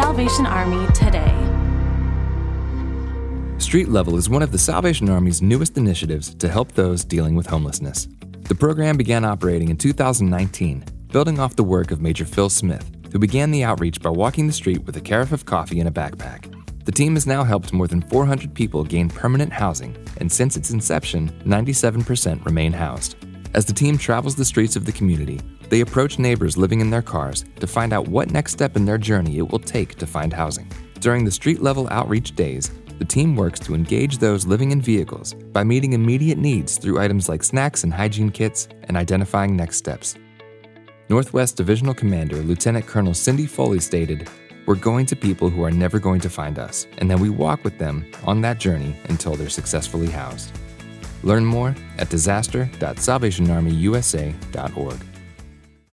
Salvation Army today. Street Level is one of the Salvation Army's newest initiatives to help those dealing with homelessness. The program began operating in 2019, building off the work of Major Phil Smith, who began the outreach by walking the street with a carafe of coffee and a backpack. The team has now helped more than 400 people gain permanent housing, and since its inception, 97% remain housed. As the team travels the streets of the community, they approach neighbors living in their cars to find out what next step in their journey it will take to find housing. During the street level outreach days, the team works to engage those living in vehicles by meeting immediate needs through items like snacks and hygiene kits and identifying next steps. Northwest Divisional Commander Lieutenant Colonel Cindy Foley stated, We're going to people who are never going to find us, and then we walk with them on that journey until they're successfully housed. Learn more at disaster.salvationarmyusa.org.